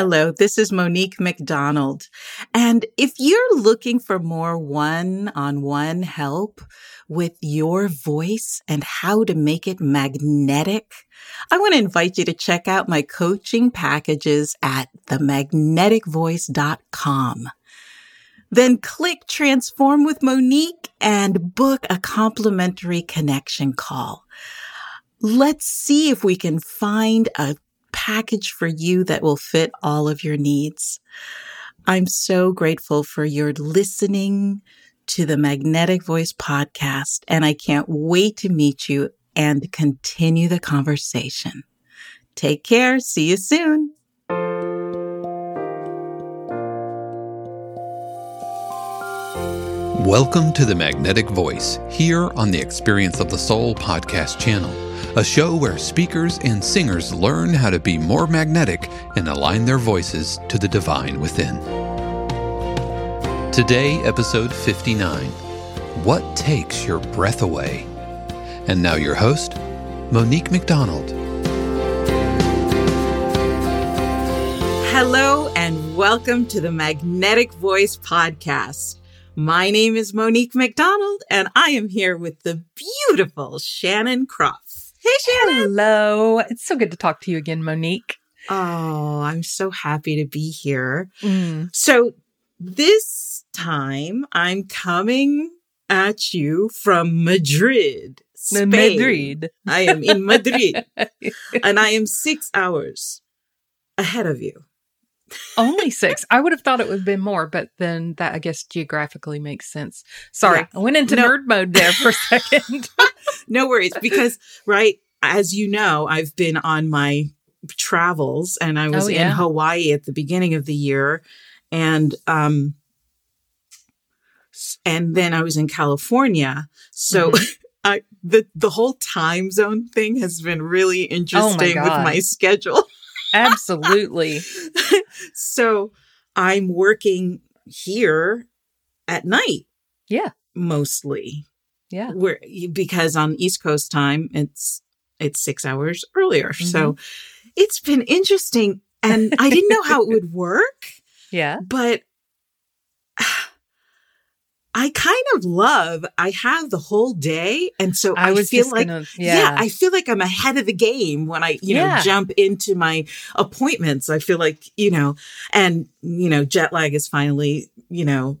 Hello, this is Monique McDonald. And if you're looking for more one on one help with your voice and how to make it magnetic, I want to invite you to check out my coaching packages at themagneticvoice.com. Then click transform with Monique and book a complimentary connection call. Let's see if we can find a package for you that will fit all of your needs. I'm so grateful for your listening to the Magnetic Voice podcast, and I can't wait to meet you and continue the conversation. Take care. See you soon. Welcome to the Magnetic Voice here on the Experience of the Soul podcast channel a show where speakers and singers learn how to be more magnetic and align their voices to the divine within. Today, episode 59 What Takes Your Breath Away? And now, your host, Monique McDonald. Hello, and welcome to the Magnetic Voice Podcast. My name is Monique McDonald, and I am here with the beautiful Shannon Kropf. Hey, Shannon. Hello. It's so good to talk to you again, Monique. Oh, I'm so happy to be here. Mm. So this time I'm coming at you from Madrid. Spain. Madrid. I am in Madrid and I am six hours ahead of you. Only six. I would have thought it would have been more, but then that I guess geographically makes sense. Sorry, yeah. I went into no. nerd mode there for a second. no worries, because right as you know, I've been on my travels, and I was oh, yeah. in Hawaii at the beginning of the year, and um, and then I was in California. So. Mm-hmm. I, the the whole time zone thing has been really interesting oh my with my schedule. Absolutely. so I'm working here at night. Yeah. Mostly. Yeah. Where because on East Coast time it's it's six hours earlier. Mm-hmm. So it's been interesting. And I didn't know how it would work. Yeah. But I kind of love, I have the whole day. And so I, I feel like, gonna, yeah. yeah. I feel like I'm ahead of the game when I, you yeah. know, jump into my appointments. I feel like, you know, and, you know, jet lag is finally, you know,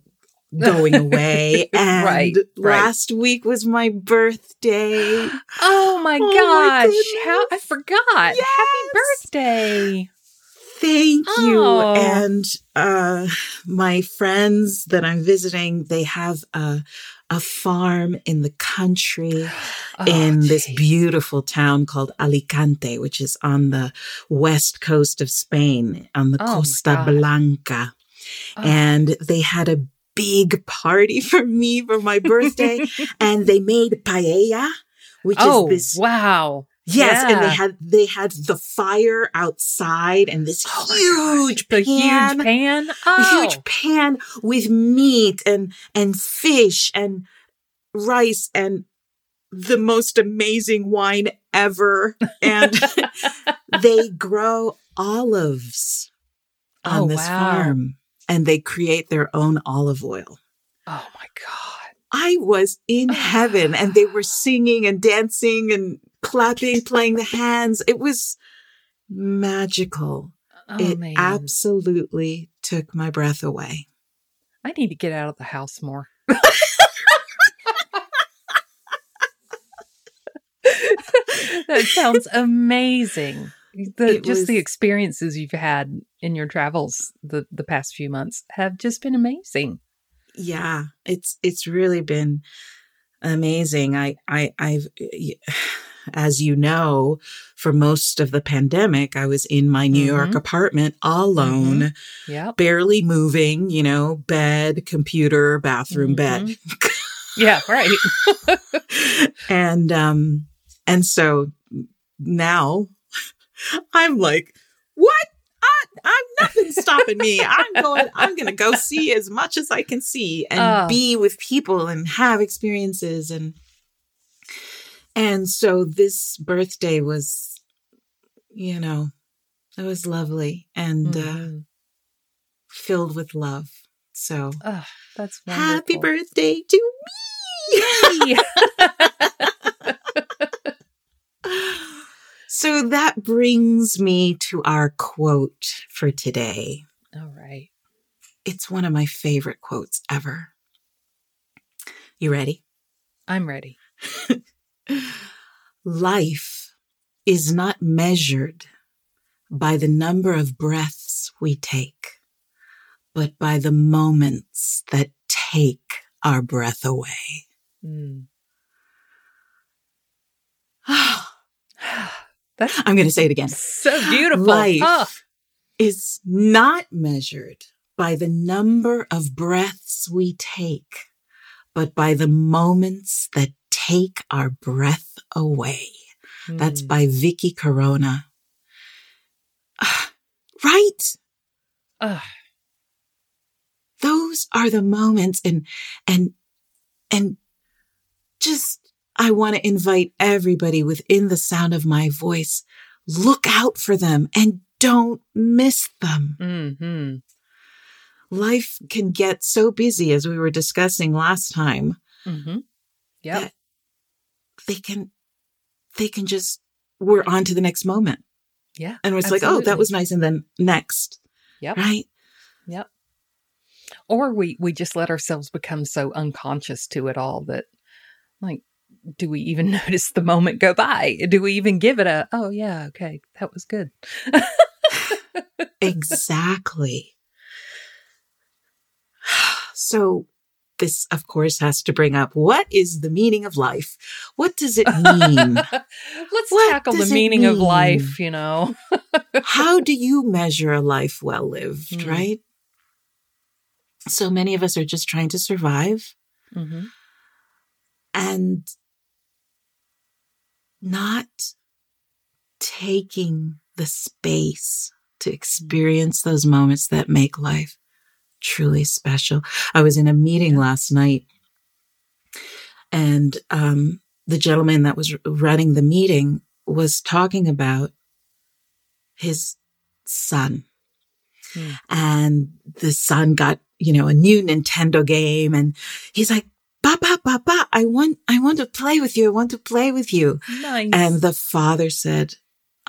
going away. And right, last right. week was my birthday. Oh my oh gosh. My How I forgot. Yes. Happy birthday. Thank you. Oh. And uh my friends that I'm visiting, they have a a farm in the country oh, in geez. this beautiful town called Alicante, which is on the west coast of Spain, on the oh Costa Blanca. Oh. And they had a big party for me for my birthday and they made paella, which oh, is this. Wow. Yes, yeah. and they had they had the fire outside and this oh huge pan, huge pan, oh. huge pan with meat and and fish and rice and the most amazing wine ever and they grow olives on Oh, this wow. farm and they create their own olive oil. Oh my God. I was in heaven and they were singing and dancing and clapping, playing the hands. It was magical. Oh it man. absolutely took my breath away. I need to get out of the house more. that sounds amazing. The, just the experiences you've had in your travels the, the past few months have just been amazing. Yeah, it's it's really been amazing. I I I've as you know, for most of the pandemic, I was in my New York Mhm. apartment alone, Yep. barely moving, you know, bed, computer, bathroom, bed. Yeah, right. and um and so now I'm like, what? I, I'm nothing stopping me. I'm going. I'm going to go see as much as I can see and Oh. be with people and have experiences and and so this birthday was, you know, it was lovely and uh, Mhm. filled with love. So Oh, that's wonderful. happy birthday to me. So that brings me to our quote for today. All right. It's one of my favorite quotes ever. You ready? I'm ready. Life is not measured by the number of breaths we take, but by the moments that take our breath away. Mm. I'm going to say it again. so beautiful. Life Oh, is not measured by the number of breaths we take, but by the moments that take our breath away. That's mm. by Vicky Corona. Right? Ugh. Those are the moments and, and, and just, I want to invite everybody within the sound of my voice. Look out for them and don't miss them. Mhm. Life can get so busy as we were discussing last time. Mhm. Yep. They can they can just we're on to the next moment Yeah. and it's like oh that was nice and then next Yep. right Yep. Or we we just let ourselves become so unconscious to it all that like do we even notice the moment go by? Do we even give it a oh yeah, okay, that was good. exactly so this of course has to bring up what is the meaning of life? What does it mean? Let's What tackle the meaning of life, you know. how do you measure a life well lived Mm. right? So many of us are just trying to survive. Hmm and not taking the space to experience those moments that make life truly special. I was in a meeting last night and um, the gentleman that was running the meeting was talking about his son. Hmm. And the son got, you know, a new Nintendo game and he's like, Papa, Papa, I want, I want to play with you. I want to play with you. Nice. And the father said,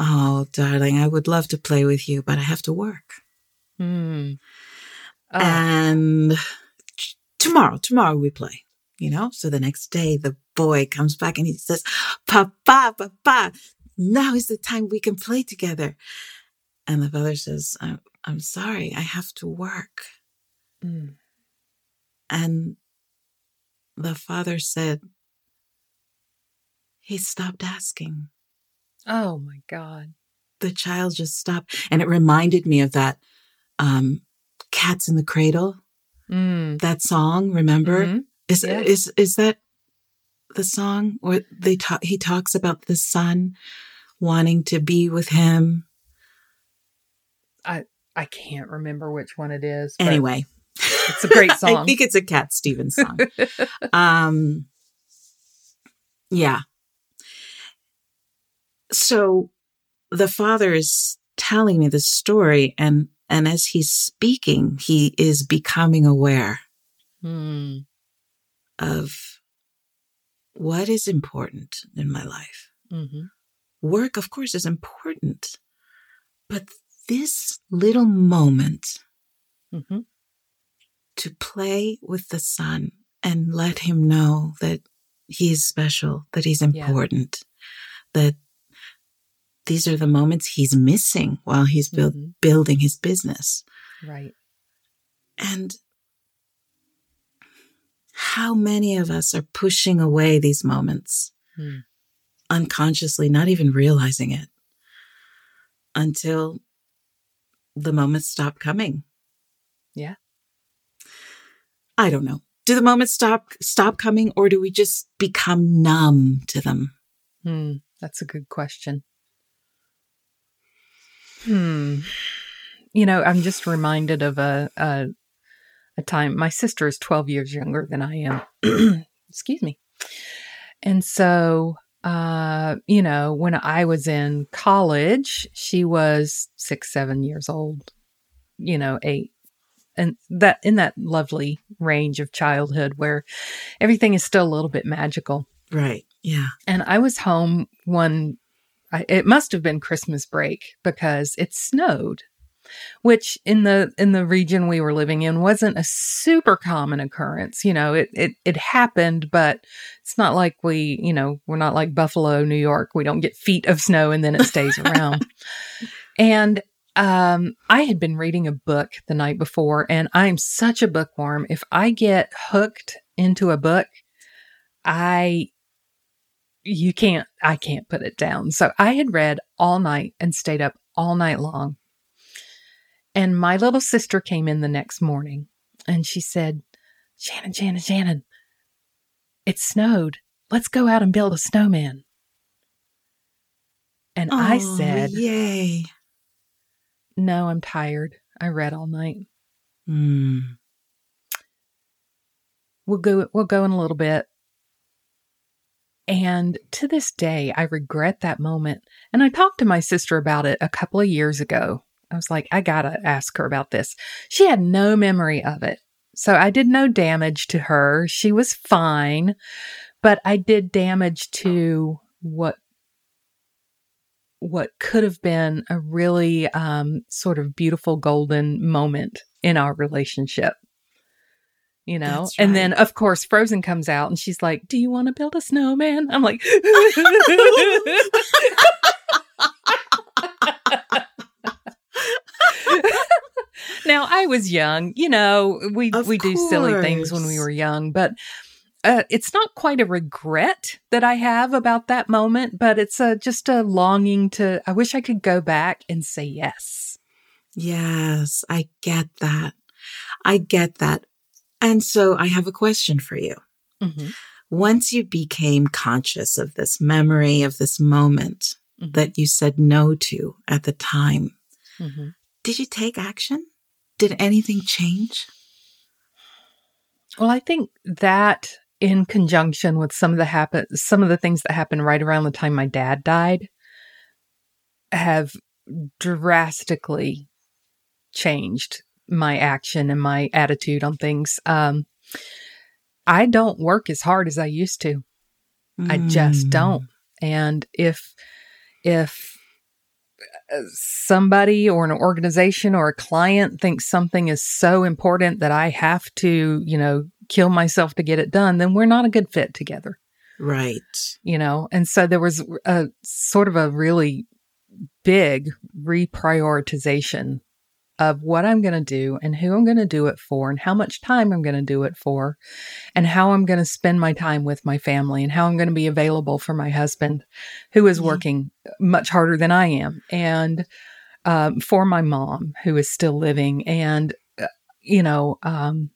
Oh, darling, I would love to play with you, but I have to work. Hmm. Oh, And tomorrow, tomorrow we play, you know? So the next day, the boy comes back and he says, Papa, Papa, now is the time we can play together. And the father says, I'm, I'm sorry, I have to work. mm. And the father said, he stopped asking. oh my God. The child just stopped. And it reminded me of that um, Cats in the Cradle, Mm. that song, remember? Mhm. Is, is, is that the song where they talk, he talks about the son wanting to be with him? I I can't remember which one it is. Anyway, it's a great song. I think it's a Cat Stevens song. um, yeah. So the father is telling me the story and and as he's speaking, he is becoming aware Hmm. of what is important in my life. Mm-hmm. Work, of course, is important, but this little moment Mm-hmm. to play with the son and let him know that he is special, that he's Yeah. important, that these are the moments he's missing while he's build, Mhm. building his business. Right. And how many of us are pushing away these moments Hmm. unconsciously, not even realizing it until the moments stop coming? Yeah. I don't know. Do the moments stop stop coming or do we just become numb to them? Hmm. That's a good question. Hmm. You know, I'm just reminded of a a, a time. My sister is 12 years younger than I am. Excuse me. And so, uh, you know, when I was in college, she was six, seven years old. You know, eight, and that in that lovely range of childhood where everything is still a little bit magical. Right. Yeah. And I was home one, I, it must have been Christmas break because it snowed, which in the in the region we were living in wasn't a super common occurrence. You know, it it it happened, but it's not like we, you know, we're not like Buffalo, New York. We don't get feet of snow and then it stays around. and um, I had been reading a book the night before, and I'm such a bookworm. If I get hooked into a book, I you can't I can't put it down. So I had read all night and stayed up all night long. And my little sister came in the next morning and she said, Shannon, Shannon, Shannon, it snowed. Let's go out and build a snowman. And I Oh, said, Yay. No, I'm tired. I read all night. Hmm. We'll go we'll go in a little bit. And to this day, I regret that moment. And I talked to my sister about it a couple of years ago. I was like, I gotta ask her about this. She had no memory of it. So I did no damage to her. She was fine, but I did damage to what what could have been a really um, sort of beautiful golden moment in our relationship you know That's and then of course frozen comes out and she's like do you want to build a snowman i'm like now i was young you know we Of we do silly things when we were young but uh, it's not quite a regret that I have about that moment, but it's a, just a longing to. I wish I could go back and say yes. Yes, I get that. I get that. And so I have a question for you. Mm-hmm. Once you became conscious of this memory of this moment Mhm. that you said no to at the time, Mm-hmm. did you take action? Did anything change? Well, I think that in conjunction with some of the happen some of the things that happened right around the time my dad died have drastically changed my action and my attitude on things. Um, I don't work as hard as I used to. I just Mm. don't. And if if uh, somebody or an organization or a client thinks something is so important that I have to, you know, kill myself to get it done, then we're not a good fit together, Right. you know? And so there was a sort of a really big reprioritization of what I'm going to do and who I'm going to do it for and how much time I'm going to do it for and how I'm going to spend my time with my family and how I'm going to be available for my husband who is Mhm. working much harder than I am and um, for my mom who is still living and uh, you know um,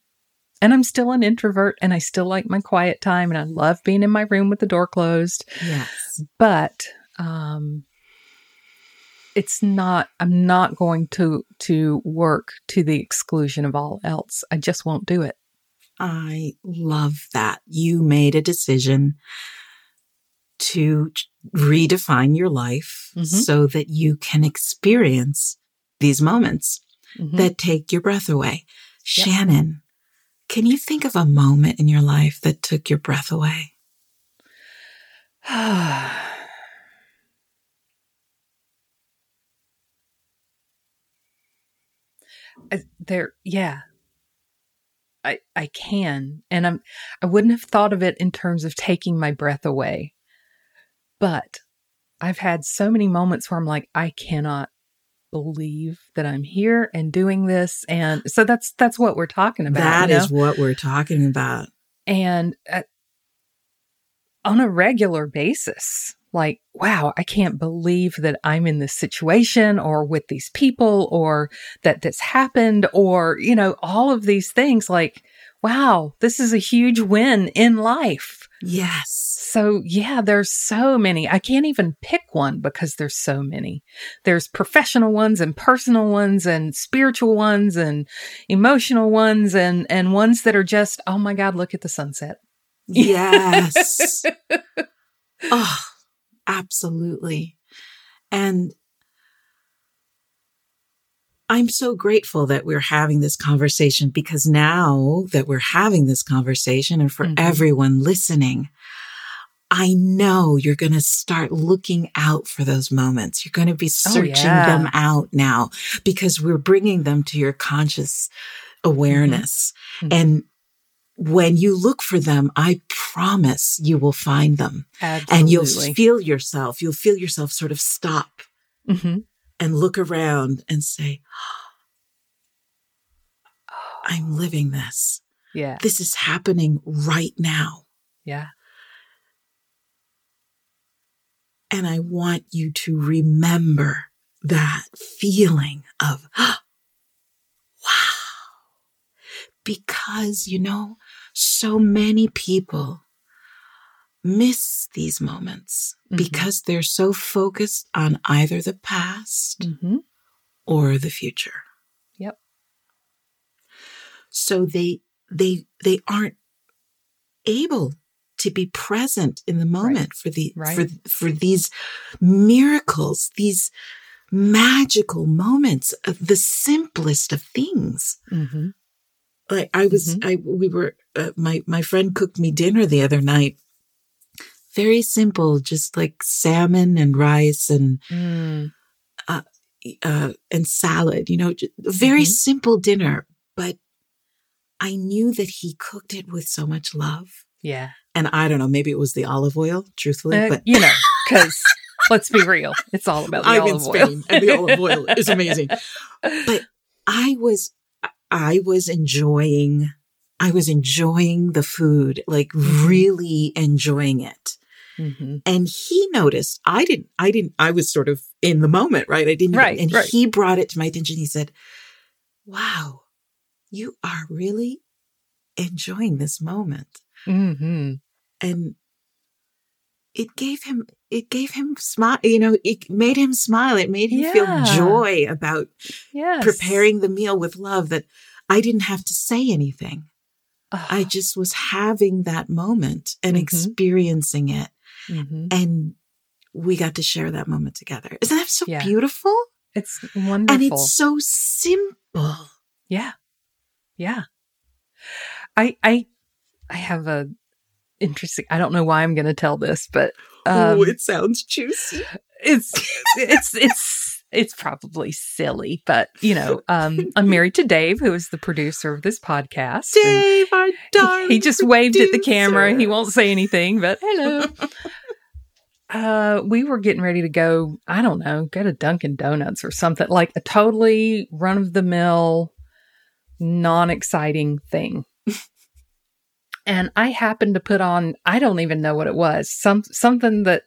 and I'm still an introvert and I still like my quiet time and I love being in my room with the door closed Yes. but um it's not i'm not going to to work to the exclusion of all else i just won't do it I love that. You made a decision to redefine your life Mhm. so that you can experience these moments Mhm. that take your breath away. Yep. Shannon, can you think of a moment in your life that took your breath away? I- there yeah. I i can and i'm i wouldn't have thought of it in terms of taking my breath away. But i've had so many moments where i'm like i cannot believe that i'm here and doing this and so that's that's what we're talking about That you is what we're talking about. and uh, on a regular basis like wow i can't believe that i'm in this situation or with these people or that this happened or you know all of these things like wow this is a huge win in life. Yes. so yeah there's so many. I can't even pick one because there's so many. There's professional ones and personal ones and spiritual ones and emotional ones and and ones that are just oh my god look at the sunset. Yes. oh, absolutely. And I'm so grateful that we're having this conversation because now that we're having this conversation and for Mhm. everyone listening, I know you're going to start looking out for those moments. You're going to be searching yeah. them out now because we're bringing them to your conscious awareness. Mhm. And when you look for them, I promise you will find them Absolutely. and you'll feel yourself, you'll feel yourself sort of stop hmm and look around and say, I'm living this. Yeah. This is happening right now. Yeah. And I want you to remember that feeling of, wow. Because, you know, so many people miss these moments Mhm. because they're so focused on either the past hmm or the future. Yep. So they they they aren't able to be present in the moment for the Right. for for these miracles, these magical moments of the simplest of things. hmm Like I was Mhm. I we were uh, my my friend cooked me dinner the other night. Very simple, just like salmon and rice and Mm. uh, and salad, you know, very Mhm. simple dinner, but I knew that he cooked it with so much love. Yeah. And I don't know, maybe it was the olive oil, truthfully, Uh, but you know, because let's be real, it's all about the I'm in olive Spain oil. and the olive oil is amazing. But I was, I was enjoying, I was enjoying the food, like Mhm. really enjoying it. hmm And he noticed, I didn't, I didn't, I was sort of in the moment, right? I didn't, Right, and right. he brought it to my attention. He said, wow, you are really enjoying this moment. hmm And it gave him, it gave him smile, you know, it made him smile. It made him Yeah. feel joy about Yes. preparing the meal with love that I didn't have to say anything. Oh, I just was having that moment and Mhm. experiencing it. mhm. and we got to share that moment together. Isn't that so Yeah. beautiful? It's wonderful. And it's so simple. Yeah. Yeah. I I I have a interesting I don't know why I'm gonna tell this, but um, oh, it sounds juicy. it's it's it's it's probably silly, but you know, um I'm married to Dave, who is the producer of this podcast. Dave, our darling. he just waved at the camera. He won't say anything, but hello. uh, we were getting ready to go, I don't know, go to Dunkin' Donuts or something like a totally run of the mill, non exciting thing. And I happened to put on, I don't even know what it was, some something that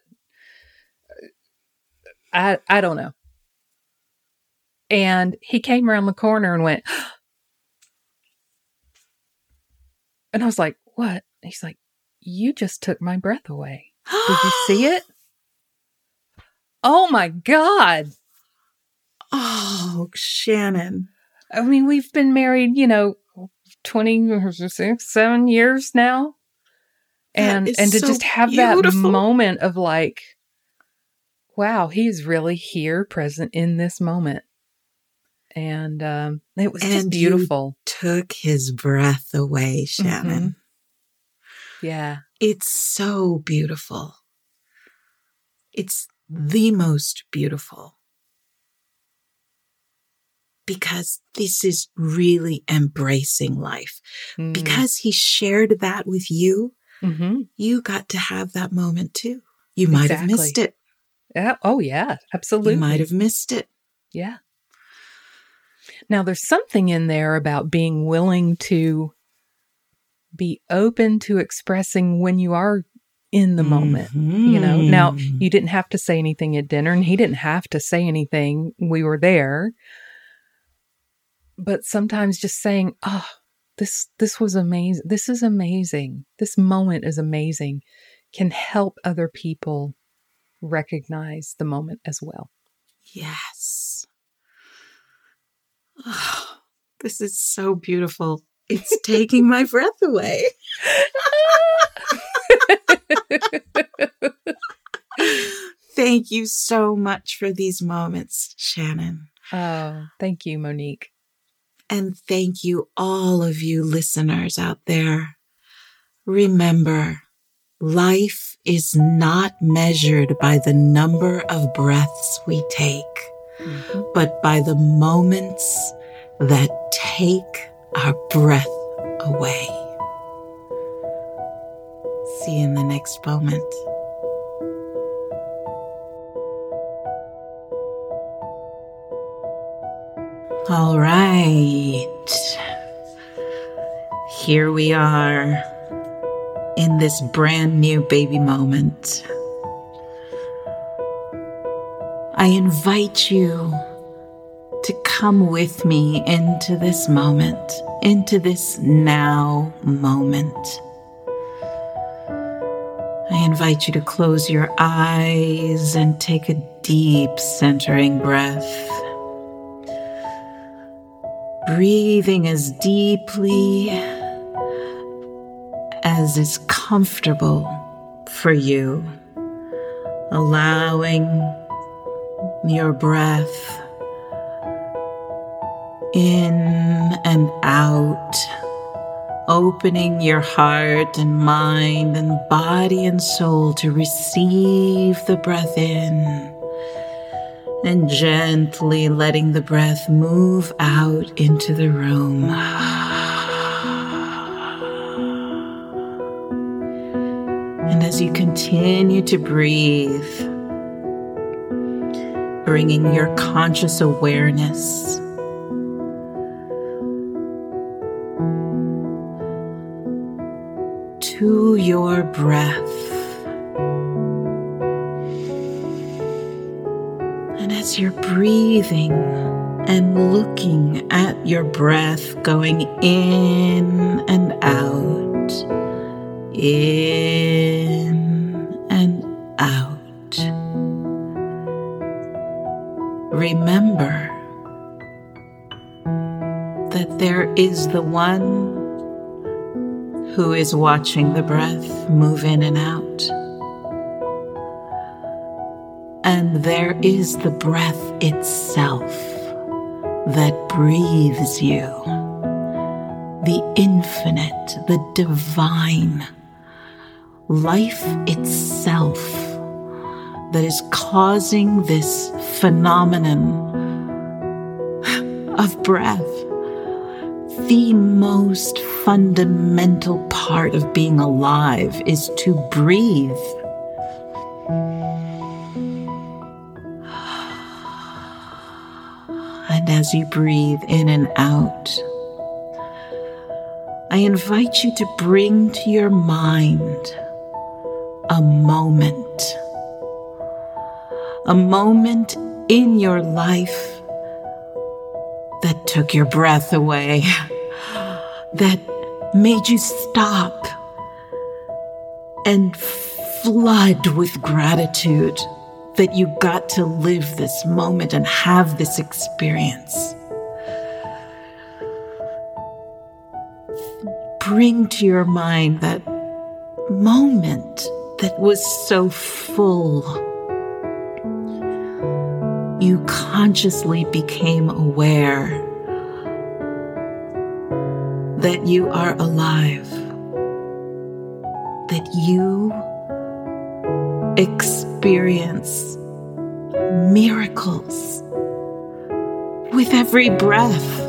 I I don't know. And he came around the corner and went, and I was like, "What?" He's like, "You just took my breath away. Did you see it?" Oh my god! Oh, Shannon. I mean, we've been married, you know, twenty or six, seven years now, and and to so just have beautiful. that moment of like, wow, he's really here, present in this moment. And um, it was just And you beautiful. Took his breath away, Shannon. Yeah. It's so beautiful. It's the most beautiful. Because this is really embracing life. Mm. Because he shared that with you, Mhm. you got to have that moment too. You might have missed it. Yeah. Oh, yeah. Absolutely. You might have missed it. Yeah. Now, there's something in there about being willing to be open to expressing when you are in the moment. You know, now Mhm. you didn't have to say anything at dinner, and he didn't have to say anything. We were there. But sometimes just saying, oh, this this was amazing. This is amazing. This moment is amazing can help other people recognize the moment as well. Yes. Oh, this is so beautiful. It's taking my breath away. Thank you so much for these moments, Shannon. Oh, thank you, Monique. And thank you, all of you listeners out there. Remember, life is not measured by the number of breaths we take, Mhm. but by the moments that take our breath away. See you in the next moment. All right. Here we are in this brand new baby moment. I invite you to come with me into this moment, into this now moment. I invite you to close your eyes and take a deep centering breath. Breathing as deeply as is comfortable for you, allowing your breath in and out, opening your heart and mind and body and soul to receive the breath in and gently letting the breath move out into the room. And as you continue to breathe, bringing your conscious awareness to your breath. You're breathing and looking at your breath going in and out, in and out, remember that there is the one who is watching the breath move in and out. And there is the breath itself that breathes you, the infinite, the divine, life itself that is causing this phenomenon of breath the most fundamental part of being alive is to breathe. And as you breathe in and out, I invite you to bring to your mind a moment, a moment in your life that took your breath away, that made you stop and flood with gratitude that you got to live this moment and have this experience. Bring to your mind that moment that was so full you consciously became aware that you are alive, that you experience miracles with every breath.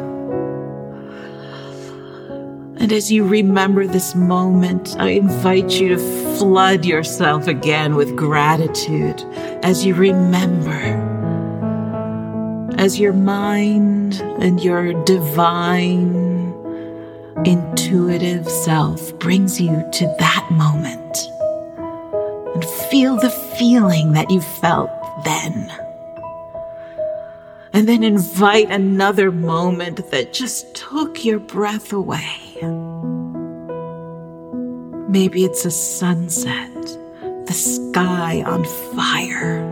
And as you remember this moment, I invite you to flood yourself again with gratitude as you remember, as your mind and your divine, intuitive self brings you to that moment. And feel the feeling that you felt then. And then invite another moment that just took your breath away. Maybe it's a sunset, the sky on fire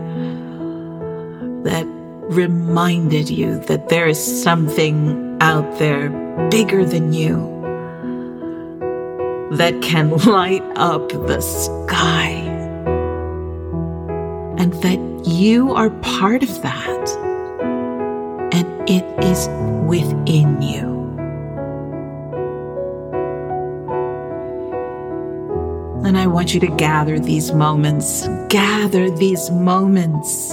that reminded you that there is something out there bigger than you that can light up the sky that you are part of that and it is within you. And I want you to gather these moments, gather these moments,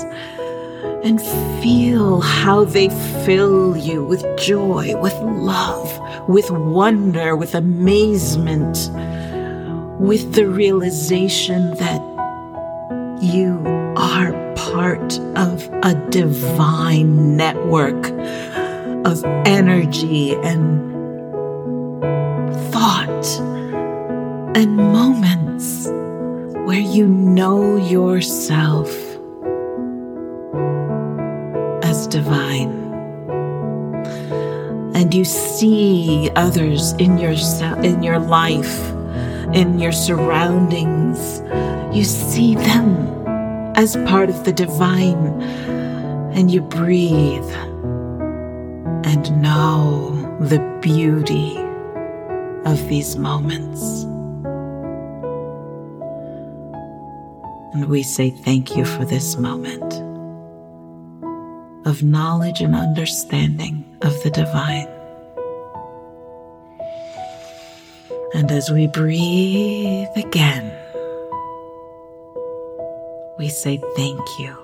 and feel how they fill you with joy, with love, with wonder, with amazement, with the realization that you are part of a divine network of energy and thought and moments where you know yourself as divine. And you see others in your, in your life, in your surroundings. You see them as part of the divine, and you breathe and know the beauty of these moments. And we say thank you for this moment of knowledge and understanding of the divine. And as we breathe again, we say thank you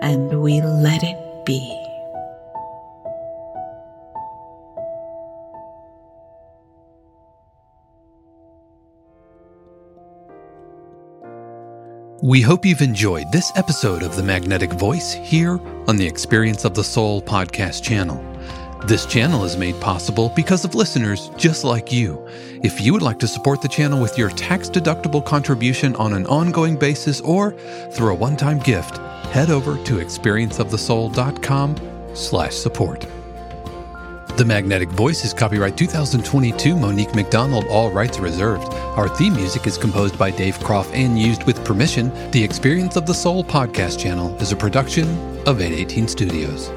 and we let it be. We hope you've enjoyed this episode of The Magnetic Voice here on the Experience of the Soul podcast channel. This channel is made possible because of listeners just like you. If you would like to support the channel with your tax-deductible contribution on an ongoing basis or through a one-time gift, head over to experienceofthesoul.com slash support. The Magnetic Voice is copyright 2022 Monique McDonald, all rights reserved. Our theme music is composed by Dave Kropf and used with permission. The Experience of the Soul podcast channel is a production of 818 Studios.